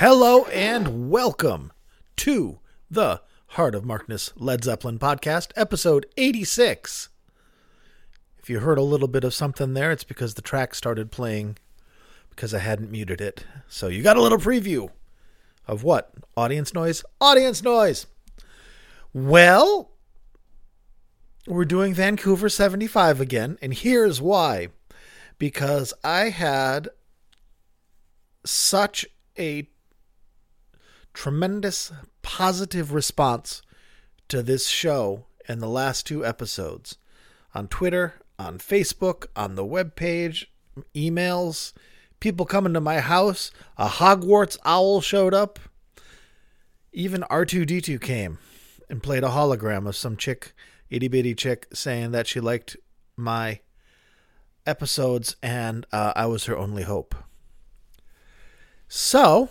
Hello and welcome to the Heart of Markness Led Zeppelin podcast, episode 86. If you heard a little bit of something there, it's because the track started playing because I hadn't muted it. So you got a little preview of what? Audience noise? Audience noise! Well, we're doing Vancouver 75 again, and here's why. Because I had such a tremendous positive response to this show and the last two episodes on Twitter, on Facebook, on the webpage, emails, people coming to my house. A Hogwarts owl showed up. Even R2D2 came and played a hologram of some chick, itty bitty chick, saying that she liked my episodes and uh, I was her only hope. So,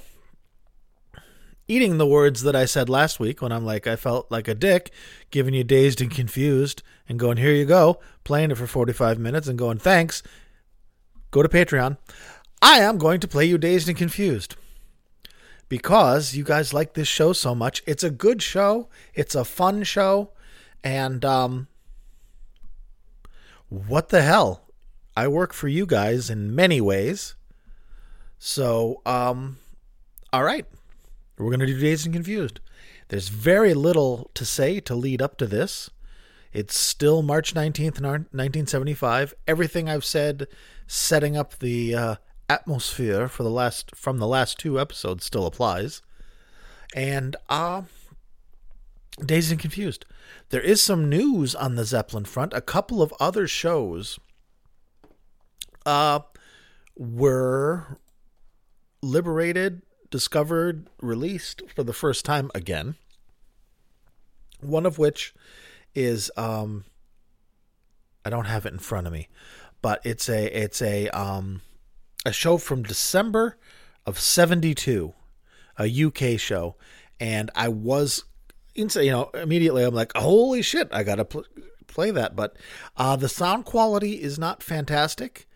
eating the words that I said last week when I'm like, I felt like a dick, giving you dazed and confused, and going, here you go, playing it for 45 minutes and going, thanks, go to Patreon. I am going to play you dazed and confused because you guys like this show so much. It's a good show, it's a fun show, and um, what the hell? I work for you guys in many ways. So, um, all right, we're going to do Dazed and Confused. There's very little to say to lead up to this. It's still March 19th, 1975. Everything I've said setting up the uh, atmosphere for the last from the last two episodes still applies. And uh Dazed and Confused. There is some news on the Zeppelin front. A couple of other shows uh were liberated, discovered, released for the first time again. One of which is um I don't have it in front of me, but it's a it's a um a show from December of 72, a UK show, and I was insane. you know immediately I'm like holy shit, I got to pl- play that, but uh the sound quality is not fantastic.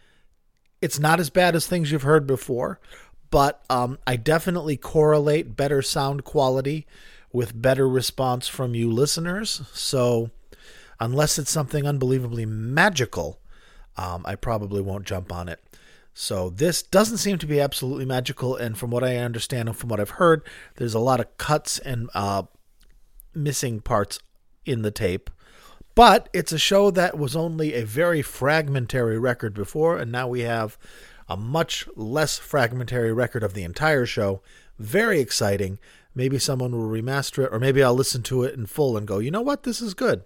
It's not as bad as things you've heard before, but um, I definitely correlate better sound quality with better response from you listeners. So, unless it's something unbelievably magical, um, I probably won't jump on it. So, this doesn't seem to be absolutely magical. And from what I understand and from what I've heard, there's a lot of cuts and uh, missing parts in the tape. But it's a show that was only a very fragmentary record before, and now we have a much less fragmentary record of the entire show. Very exciting. Maybe someone will remaster it, or maybe I'll listen to it in full and go, you know what, this is good,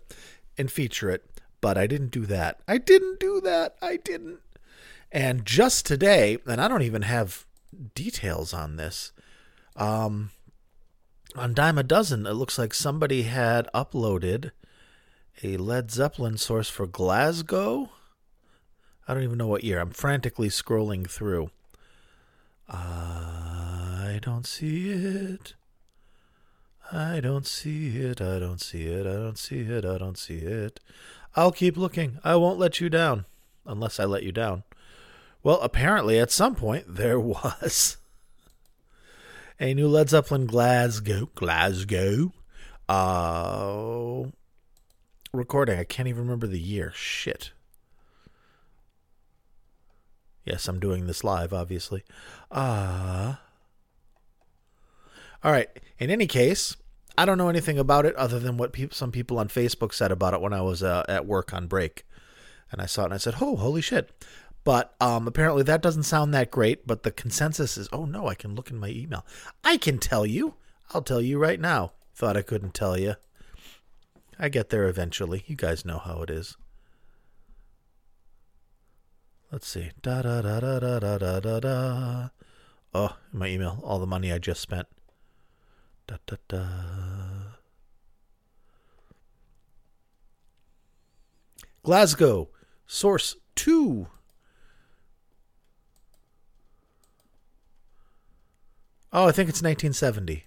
and feature it. But I didn't do that. I didn't do that. I didn't. And just today, and I don't even have details on this. Um, on Dime a Dozen, it looks like somebody had uploaded a Led Zeppelin source for Glasgow. I don't even know what year. I'm frantically scrolling through. I don't see it. I don't see it. I don't see it. I don't see it. I don't see it. I'll keep looking. I won't let you down. Unless I let you down. Well, apparently at some point there was a new Led Zeppelin Glasgow Glasgow uh recording. I can't even remember the year. Shit. Yes, I'm doing this live, obviously. Ah. Uh, all right. In any case, I don't know anything about it other than what pe- some people on Facebook said about it when I was uh, at work on break. And I saw it and I said, oh, holy shit. But um, apparently that doesn't sound that great. But the consensus is, oh no, I can look in my email. I can tell you. I'll tell you right now. Thought I couldn't tell you. I get there eventually. You guys know how it is. Let's see. Da da da da da da da da da. Oh, my email. All the money I just spent. Da da da. Glasgow. Source 2. Oh, I think it's 1970.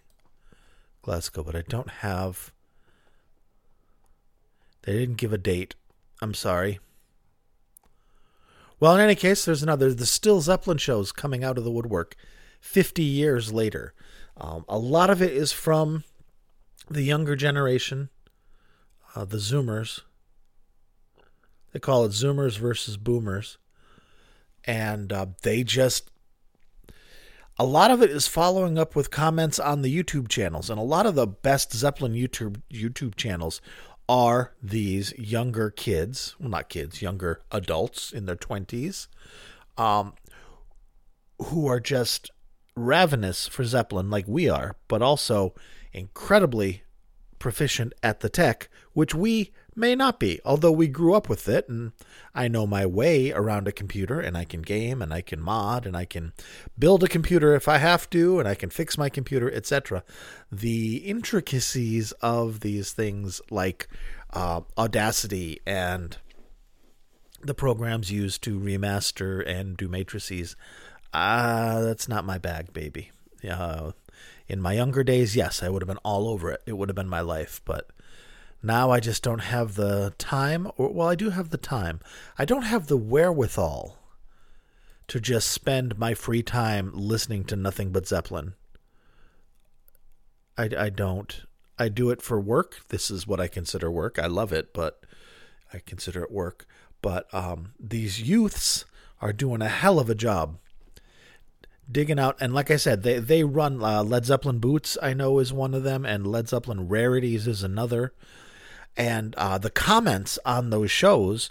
Glasgow, but I don't have. They didn't give a date. I'm sorry. Well, in any case, there's another. The Still Zeppelin shows coming out of the woodwork. 50 years later. Um, a lot of it is from the younger generation, uh, the Zoomers. They call it Zoomers versus Boomers. And uh, they just. A lot of it is following up with comments on the YouTube channels, and a lot of the best Zeppelin YouTube YouTube channels are these younger kids, well, not kids, younger adults in their twenties, um, who are just ravenous for Zeppelin like we are, but also incredibly proficient at the tech, which we may not be, although we grew up with it and I know my way around a computer and I can game and I can mod and I can build a computer if I have to and I can fix my computer, etc. The intricacies of these things like uh, Audacity and the programs used to remaster and do matrices, ah, uh, that's not my bag, baby. Uh, in my younger days, yes, I would have been all over it. It would have been my life, but now I just don't have the time, or well, I do have the time. I don't have the wherewithal to just spend my free time listening to nothing but Zeppelin. I, I don't. I do it for work. This is what I consider work. I love it, but I consider it work. But um, these youths are doing a hell of a job digging out and like i said they they run uh, led zeppelin boots i know is one of them and led zeppelin rarities is another and uh, the comments on those shows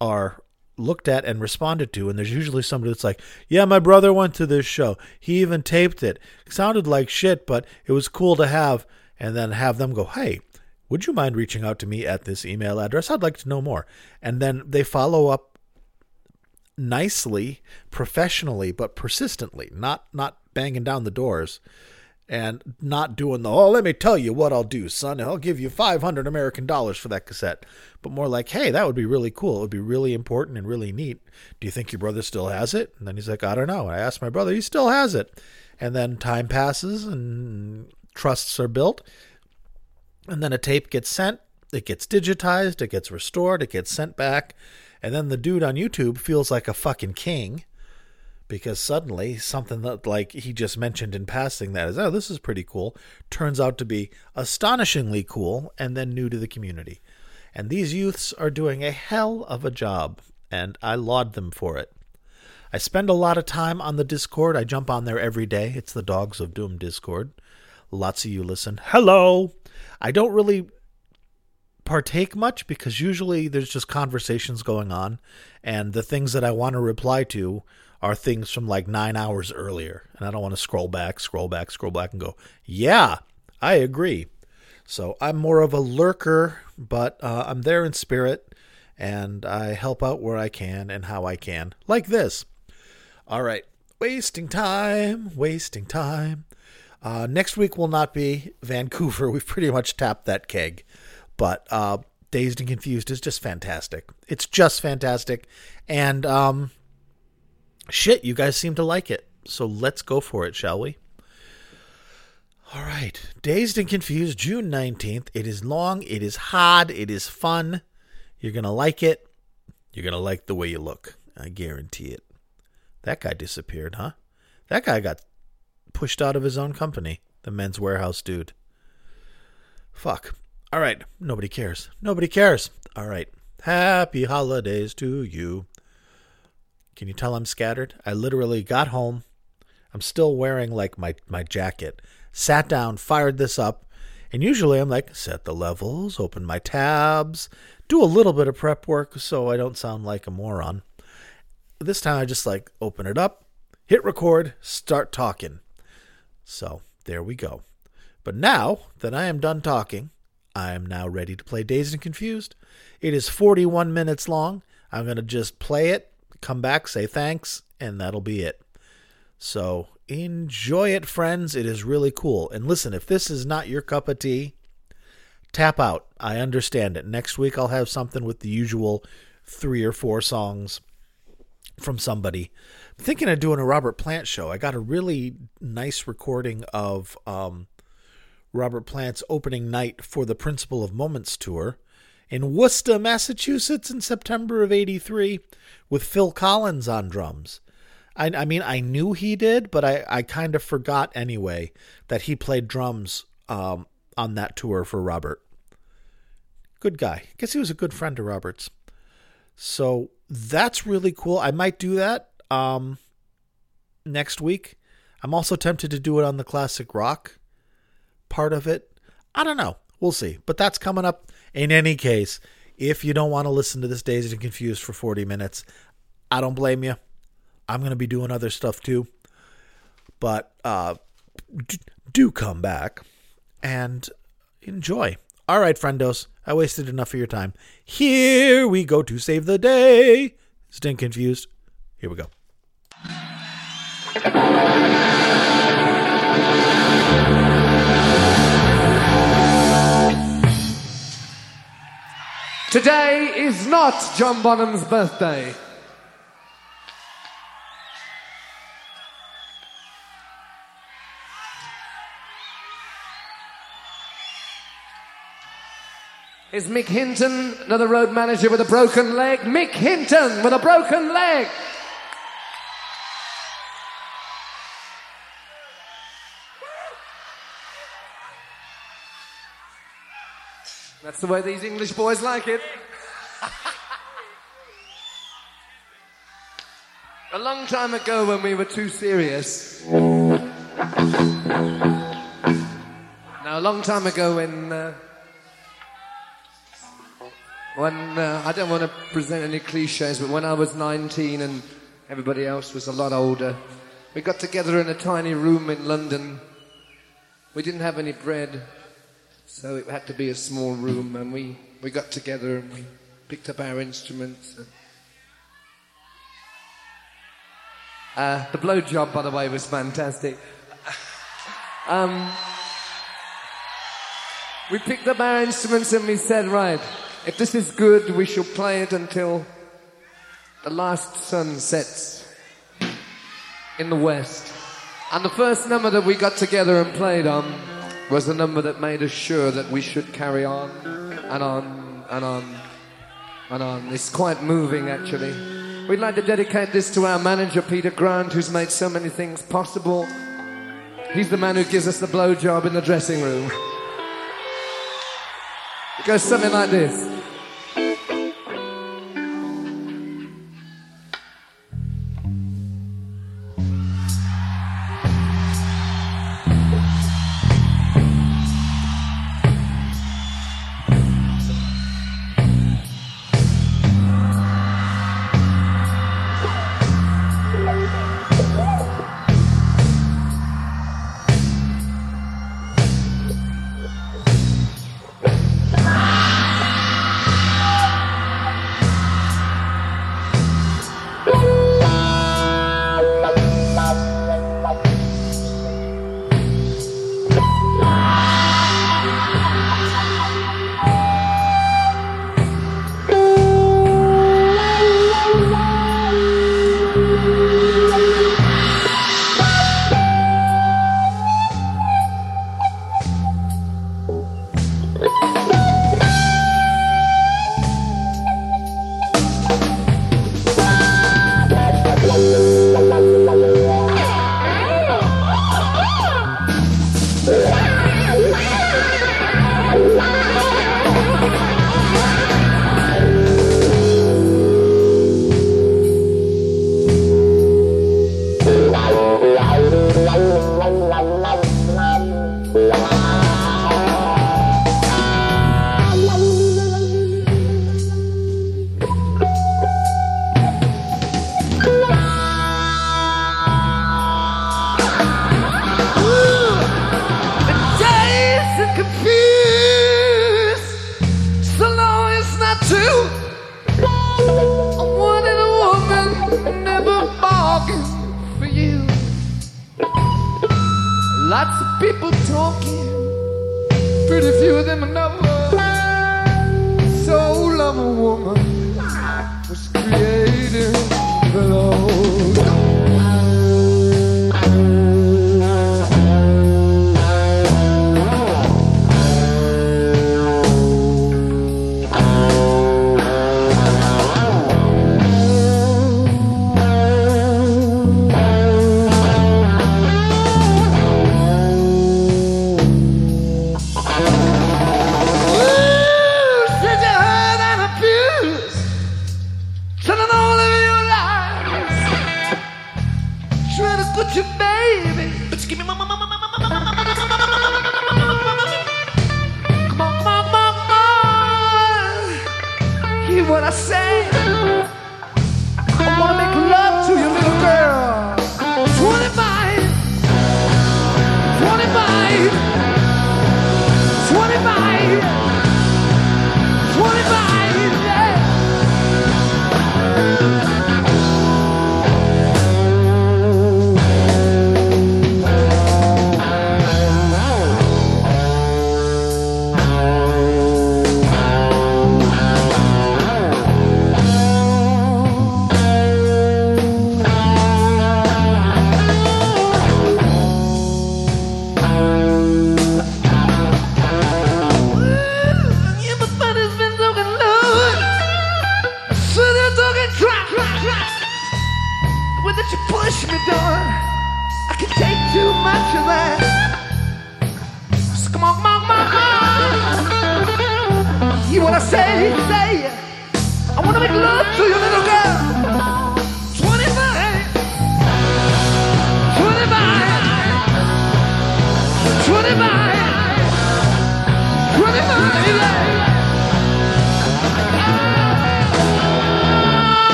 are looked at and responded to and there's usually somebody that's like yeah my brother went to this show. He even taped it. it sounded like shit but it was cool to have and then have them go hey would you mind reaching out to me at this email address? I'd like to know more. And then they follow up nicely, professionally, but persistently, not not banging down the doors and not doing the oh let me tell you what I'll do son. I'll give you 500 American dollars for that cassette. But more like hey that would be really cool. It would be really important and really neat. Do you think your brother still has it? And then he's like I don't know. I asked my brother he still has it. And then time passes and trusts are built. And then a tape gets sent. It gets digitized. It gets restored. It gets sent back. And then the dude on YouTube feels like a fucking king because suddenly something that like he just mentioned in passing that is oh this is pretty cool turns out to be astonishingly cool and then new to the community. And these youths are doing a hell of a job and I laud them for it. I spend a lot of time on the Discord. I jump on there every day. It's the Dogs of Doom Discord. Lots of you listen. Hello. I don't really partake much because usually there's just conversations going on, and the things that I want to reply to are things from like nine hours earlier. And I don't want to scroll back, scroll back, scroll back, and go, yeah, I agree. So I'm more of a lurker, but uh, I'm there in spirit, and I help out where I can and how I can, like this. All right, wasting time, wasting time. Uh, next week will not be Vancouver. We've pretty much tapped that keg. But uh, Dazed and Confused is just fantastic. It's just fantastic. And um, shit, you guys seem to like it. So let's go for it, shall we? All right. Dazed and Confused, June 19th. It is long, it is hard, it is fun. You're going to like it. You're going to like the way you look. I guarantee it. That guy disappeared, huh? That guy got pushed out of his own company, the Men's Wearhouse dude. Fuck. All right. Nobody cares. Nobody cares. All right. Happy holidays to you. Can you tell I'm scattered? I literally got home. I'm still wearing like my, my jacket. Sat down, fired this up, and usually I'm like, set the levels, open my tabs, do a little bit of prep work so I don't sound like a moron. This time I just like open it up, hit record, start talking. So there we go. But now that I am done talking, I am now ready to play Dazed and Confused. It is 41 minutes long. I'm going to just play it, come back, say thanks, and that'll be it. So enjoy it, friends. It is really cool. And listen, if this is not your cup of tea, tap out. I understand it. Next week I'll have something with the usual three or four songs from somebody. I'm thinking of doing a Robert Plant show. I got a really nice recording of um, Robert Plant's opening night for the Principle of Moments tour in Worcester, Massachusetts in September of 83 with Phil Collins on drums. I, I mean, I knew he did, but I, I kind of forgot anyway that he played drums um, on that tour for Robert. Good guy. Guess he was a good friend to Robert's. So that's really cool. I might do that um, next week. I'm also tempted to do it on the classic rock part of it. I don't know. We'll see. But that's coming up. In any case, if you don't want to listen to this Dazed and Confused for 40 minutes, I don't blame you. I'm going to be doing other stuff too. But uh, do come back and enjoy. All right, friendos, I wasted enough of your time. Here we go to save the day. Still confused? Here we go. Today is not John Bonham's birthday. Is Mick Hinton, another road manager with a broken leg? Mick Hinton with a broken leg. That's the way these English boys like it. a long time ago when we were too serious. Now, a long time ago when. Uh, when uh, I don't want to present any cliches, but when I was 19 and everybody else was a lot older, we got together in a tiny room in London. We didn't have any bread, so it had to be a small room, and we, we got together and we picked up our instruments. Uh, the blow job, by the way, was fantastic. Um, we picked up our instruments and we said, right, if this is good, we shall play it until the last sun sets in the west. And the first number that we got together and played on was the number that made us sure that we should carry on and on and on and on. It's quite moving, actually. We'd like to dedicate this to our manager, Peter Grant, who's made so many things possible. He's the man who gives us the blowjob in the dressing room. It goes something like this.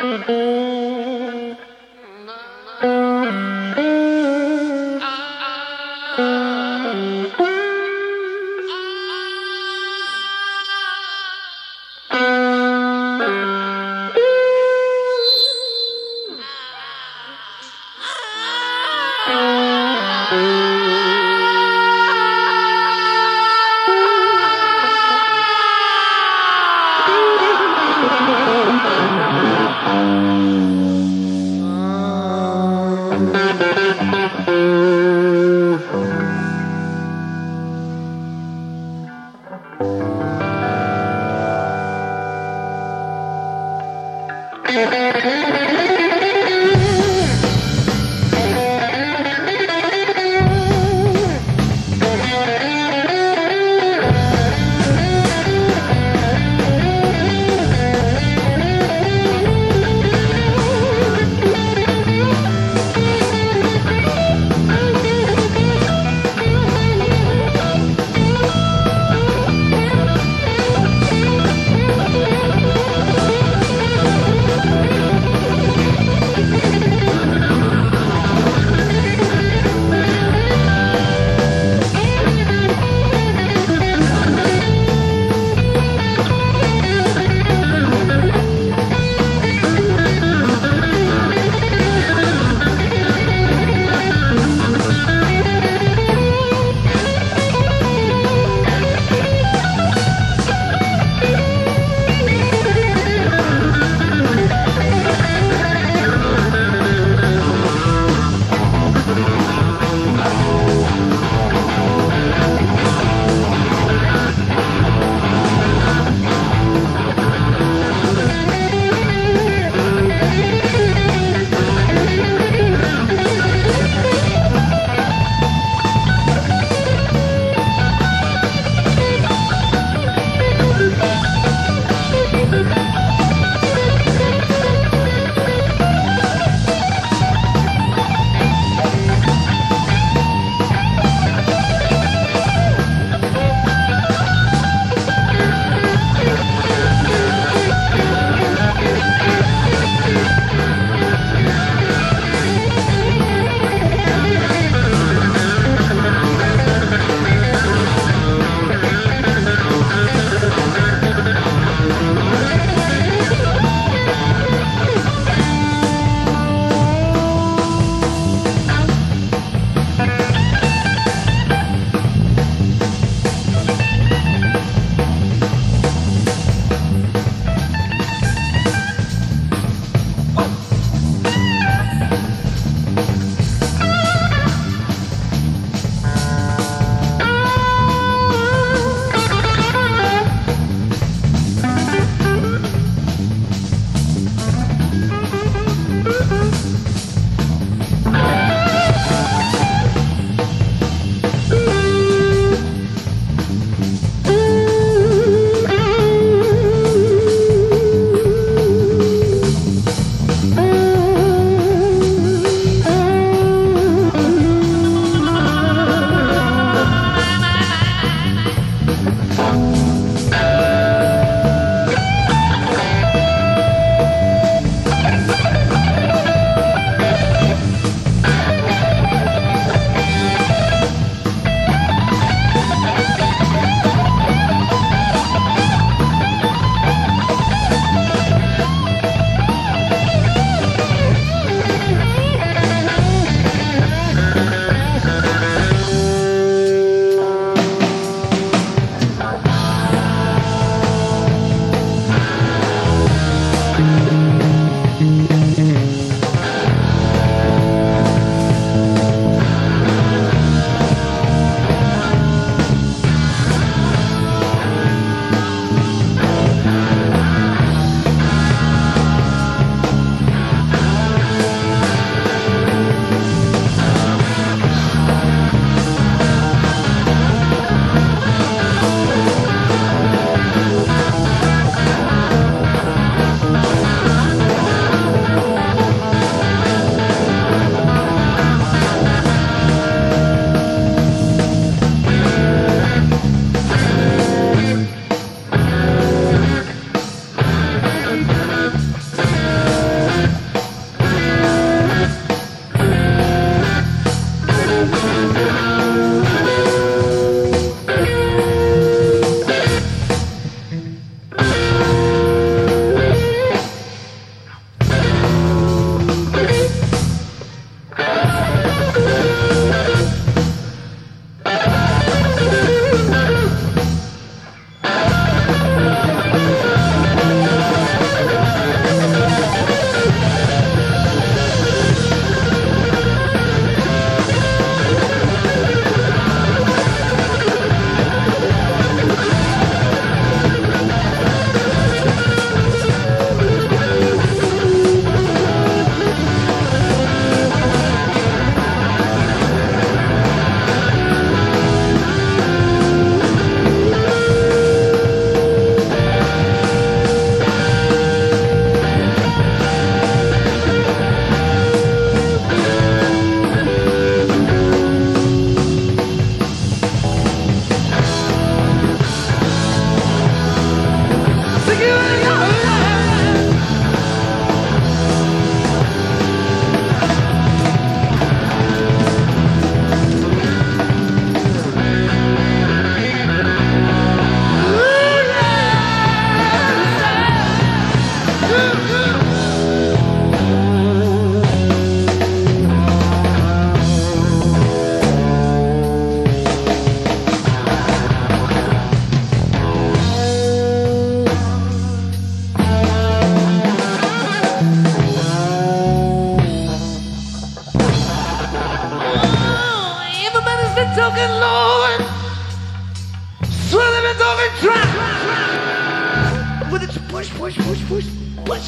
Mm-hmm.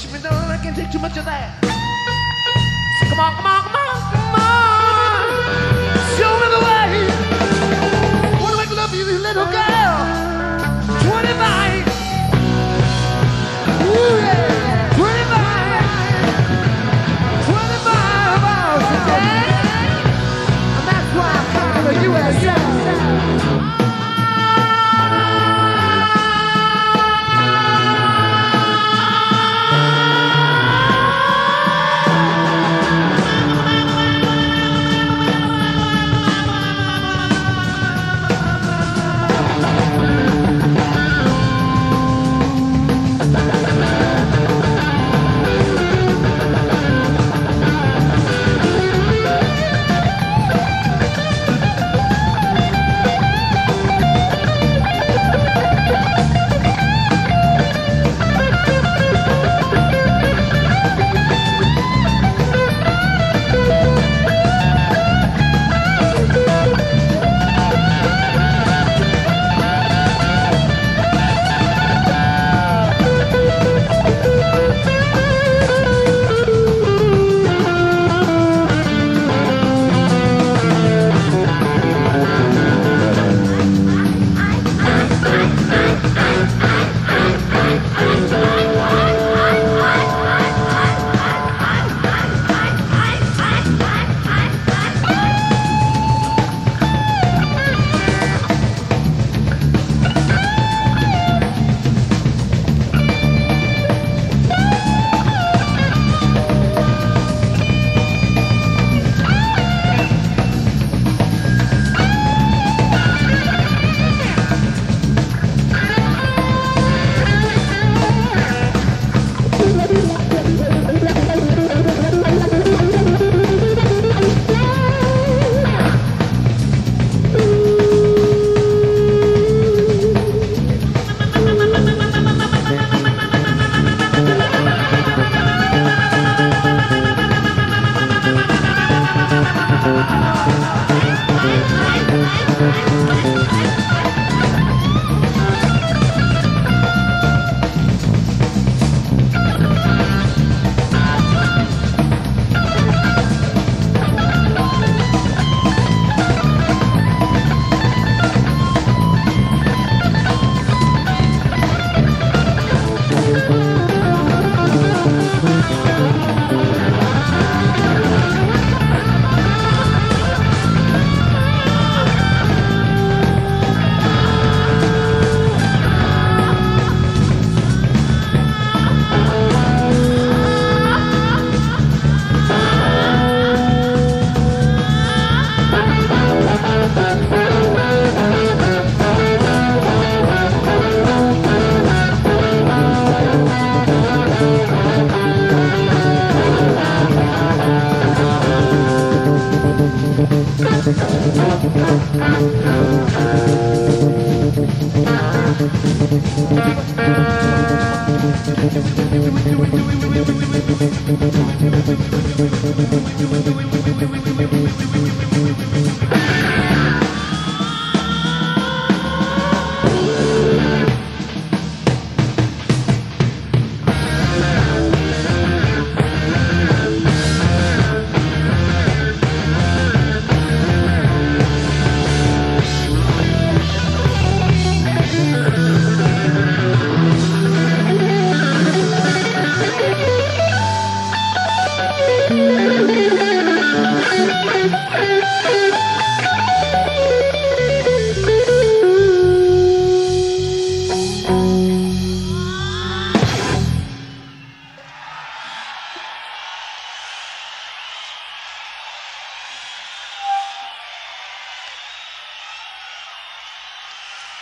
Push me down. I can't take too much of that. So come on, come on, come on,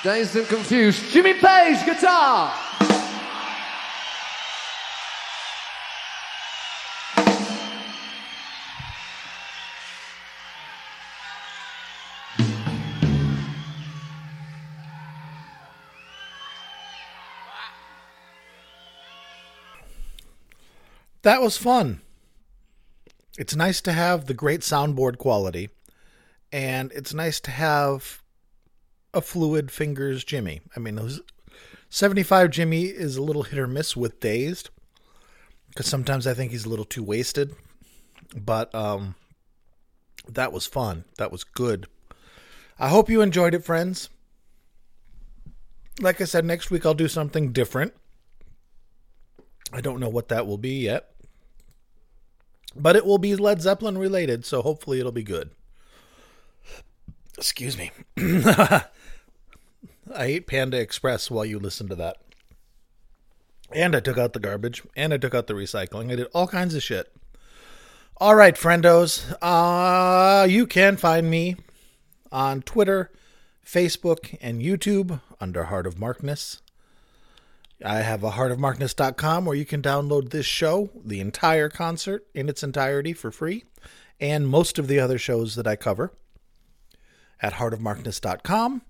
Dazed and confused. Jimmy Page, guitar. That was fun. It's nice to have the great soundboard quality, and it's nice to have a fluid fingers Jimmy. I mean, those 75 Jimmy is a little hit or miss with dazed because sometimes I think he's a little too wasted. But um, that was fun. That was good. I hope you enjoyed it, friends. Like I said, next week I'll do something different. I don't know what that will be yet. But it will be Led Zeppelin related, so hopefully it'll be good. Excuse me. I ate Panda Express while you listened to that. And I took out the garbage, and I took out the recycling. I did all kinds of shit. All right, friendos. Uh, you can find me on Twitter, Facebook, and YouTube under Heart of Markness. I have a heartofmarkness.com where you can download this show, the entire concert in its entirety for free, and most of the other shows that I cover at heartofmarkness.com.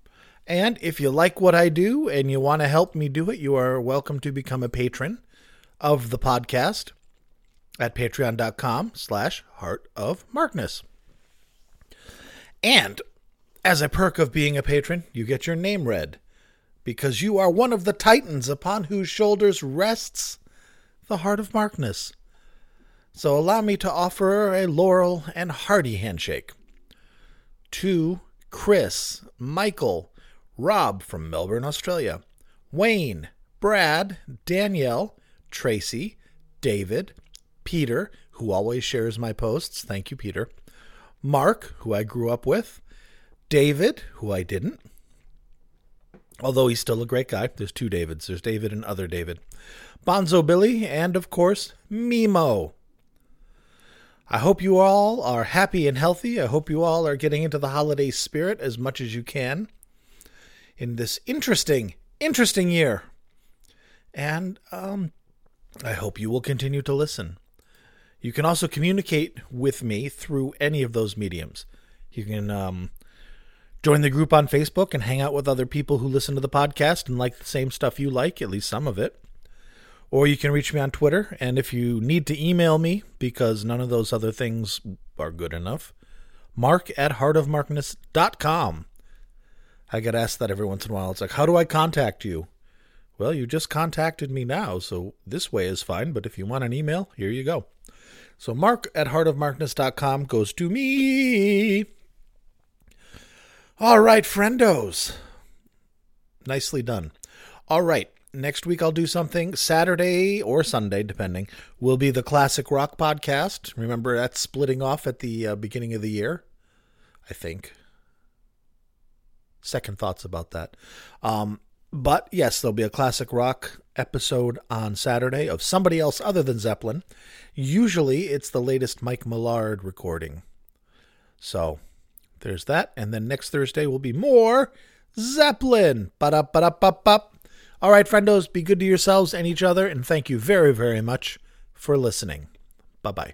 And if you like what I do and you want to help me do it, you are welcome to become a patron of the podcast at patreon.com slash heart of markness. And as a perk of being a patron, you get your name read because you are one of the titans upon whose shoulders rests the heart of Markness. So allow me to offer a laurel and hearty handshake to Chris, Michael, Rob from Melbourne, Australia, Wayne, Brad, Danielle, Tracy, David, Peter, who always shares my posts. Thank you, Peter. Mark, who I grew up with. David, who I didn't. Although he's still a great guy. There's two Davids. There's David and other David. Bonzo Billy, and of course, Mimo. I hope you all are happy and healthy. I hope you all are getting into the holiday spirit as much as you can in this interesting, interesting year. And um, I hope you will continue to listen. You can also communicate with me through any of those mediums. You can um, join the group on Facebook and hang out with other people who listen to the podcast and like the same stuff you like, at least some of it. Or you can reach me on Twitter. And if you need to email me, because none of those other things are good enough, mark at heartofmarkness.com. I get asked that every once in a while. It's like, how do I contact you? Well, you just contacted me now, so this way is fine. But if you want an email, here you go. So mark at heartofmarkness.com goes to me. All right, friendos. Nicely done. All right. Next week I'll do something. Saturday or Sunday, depending, will be the Classic Rock podcast. Remember that's splitting off at the uh, beginning of the year, I think. Second thoughts about that. Um, but yes, there'll be a Classic Rock episode on Saturday of somebody else other than Zeppelin. Usually it's the latest Mike Millard recording. So there's that. And then next Thursday will be more Zeppelin. Ba-da-ba-da-ba-ba. All right, friendos, be good to yourselves and each other, and thank you very, very much for listening. Bye bye.